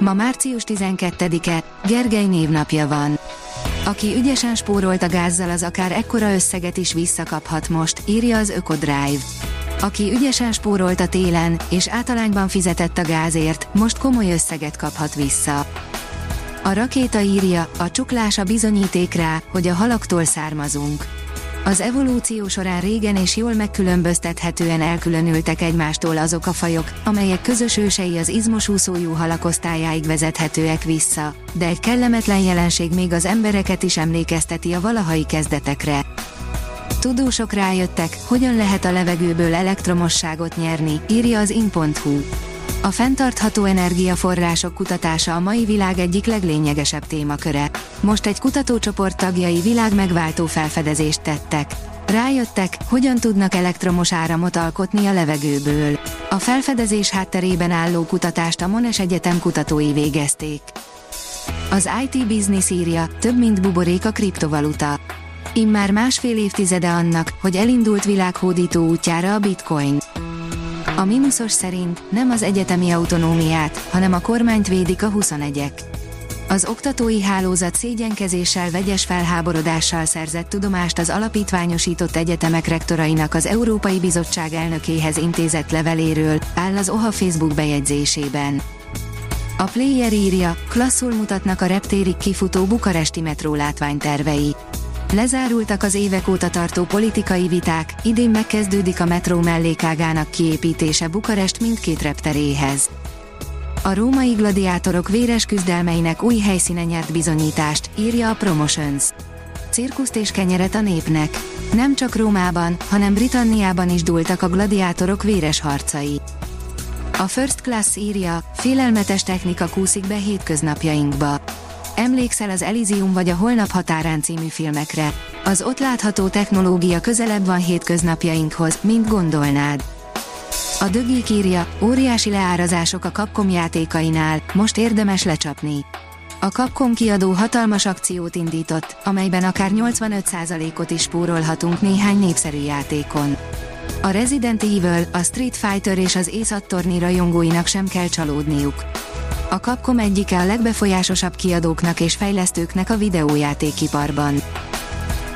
Ma március 12-e, Gergely névnapja van. Aki ügyesen spórolt a gázzal, az akár ekkora összeget is visszakaphat most, írja az Ökodrive. Aki ügyesen spórolt a télen, és általányban fizetett a gázért, most komoly összeget kaphat vissza. A rakéta írja, a csuklás a bizonyíték rá, hogy a halaktól származunk. Az evolúció során régen és jól megkülönböztethetően elkülönültek egymástól azok a fajok, amelyek közös ősei az izmosúszójú halakosztályáig vezethetőek vissza, de egy kellemetlen jelenség még az embereket is emlékezteti a valahai kezdetekre. Tudósok rájöttek, hogyan lehet a levegőből elektromosságot nyerni, írja az in.hu. A fenntartható energiaforrások kutatása a mai világ egyik leglényegesebb témaköre. Most egy kutatócsoport tagjai világmegváltó felfedezést tettek. Rájöttek, hogyan tudnak elektromos áramot alkotni a levegőből. A felfedezés hátterében álló kutatást a Monash Egyetem kutatói végezték. Az IT Business írja, több mint buborék a kriptovaluta. Immár másfél évtizede annak, hogy elindult világhódító útjára a bitcoin. A mínuszos szerint nem az egyetemi autonómiát, hanem a kormányt védik a 21-ek. Az oktatói hálózat szégyenkezéssel vegyes felháborodással szerzett tudomást az alapítványosított egyetemek rektorainak az Európai Bizottság elnökéhez intézett leveléről, áll az OHA Facebook bejegyzésében. A player írja, klasszul mutatnak a reptérig kifutó bukaresti metró látványtervei. Lezárultak az évek óta tartó politikai viták, idén megkezdődik a metró mellékágának kiépítése Bukarest mindkét repteréhez. A római gladiátorok véres küzdelmeinek új helyszíne nyert bizonyítást, írja a Promotions. Cirkuszt és kenyeret a népnek. Nem csak Rómában, hanem Britanniában is dúltak a gladiátorok véres harcai. A First Class írja, félelmetes technika kúszik be hétköznapjainkba Emlékszel az Elysium vagy a Holnap határán című filmekre. Az ott látható technológia közelebb van hétköznapjainkhoz, mint gondolnád. A dögik írja, óriási leárazások a Capcom játékainál, most érdemes lecsapni. A Capcom kiadó hatalmas akciót indított, amelyben akár 85%-ot is spórolhatunk néhány népszerű játékon. A Resident Evil, a Street Fighter és az Ace Attorney rajongóinak sem kell csalódniuk. A Capcom egyike a legbefolyásosabb kiadóknak és fejlesztőknek a videójátékiparban.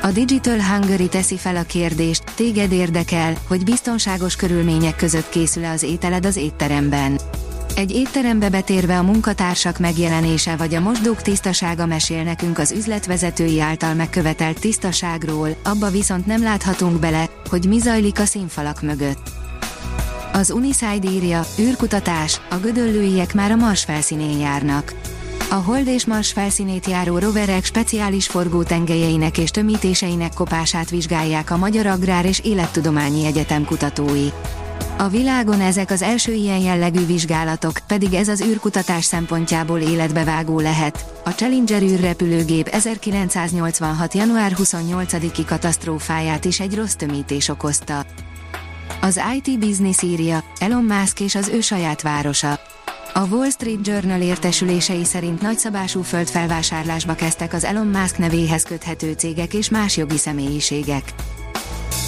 A Digital Hungary teszi fel a kérdést, téged érdekel, hogy biztonságos körülmények között készül-e az ételed az étteremben. Egy étterembe betérve a munkatársak megjelenése vagy a mosdók tisztasága mesél nekünk az üzletvezetői által megkövetelt tisztaságról, abba viszont nem láthatunk bele, hogy mi zajlik a színfalak mögött. Az Uniside írja, űrkutatás, a gödöllőiek már a Mars felszínén járnak. A Hold és Mars felszínét járó roverek speciális forgótengelyeinek és tömítéseinek kopását vizsgálják a Magyar Agrár és Élettudományi Egyetem kutatói. A világon ezek az első ilyen jellegű vizsgálatok, pedig ez az űrkutatás szempontjából életbevágó lehet. A Challenger űrrepülőgép 1986. január 28-i katasztrófáját is egy rossz tömítés okozta. Az IT Business írja, Elon Musk és az ő saját városa. A Wall Street Journal értesülései szerint nagyszabású földfelvásárlásba kezdtek az Elon Musk nevéhez köthető cégek és más jogi személyiségek.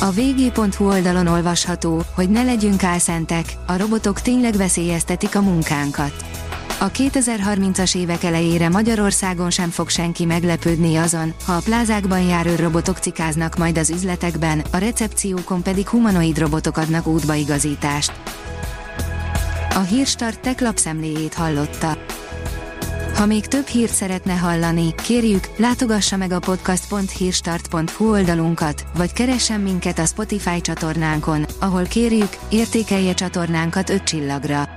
A vg.hu oldalon olvasható, hogy ne legyünk álszentek, a robotok tényleg veszélyeztetik a munkánkat. A 2030-as évek elejére Magyarországon sem fog senki meglepődni azon, ha a plázákban járő robotok cikáznak majd az üzletekben, a recepciókon pedig humanoid robotok adnak útbaigazítást. A Hírstart tech lapszemléjét hallotta. Ha még több hírt szeretne hallani, kérjük, látogassa meg a podcast.hírstart.hu oldalunkat, vagy keressen minket a Spotify csatornánkon, ahol kérjük, értékelje csatornánkat 5 csillagra.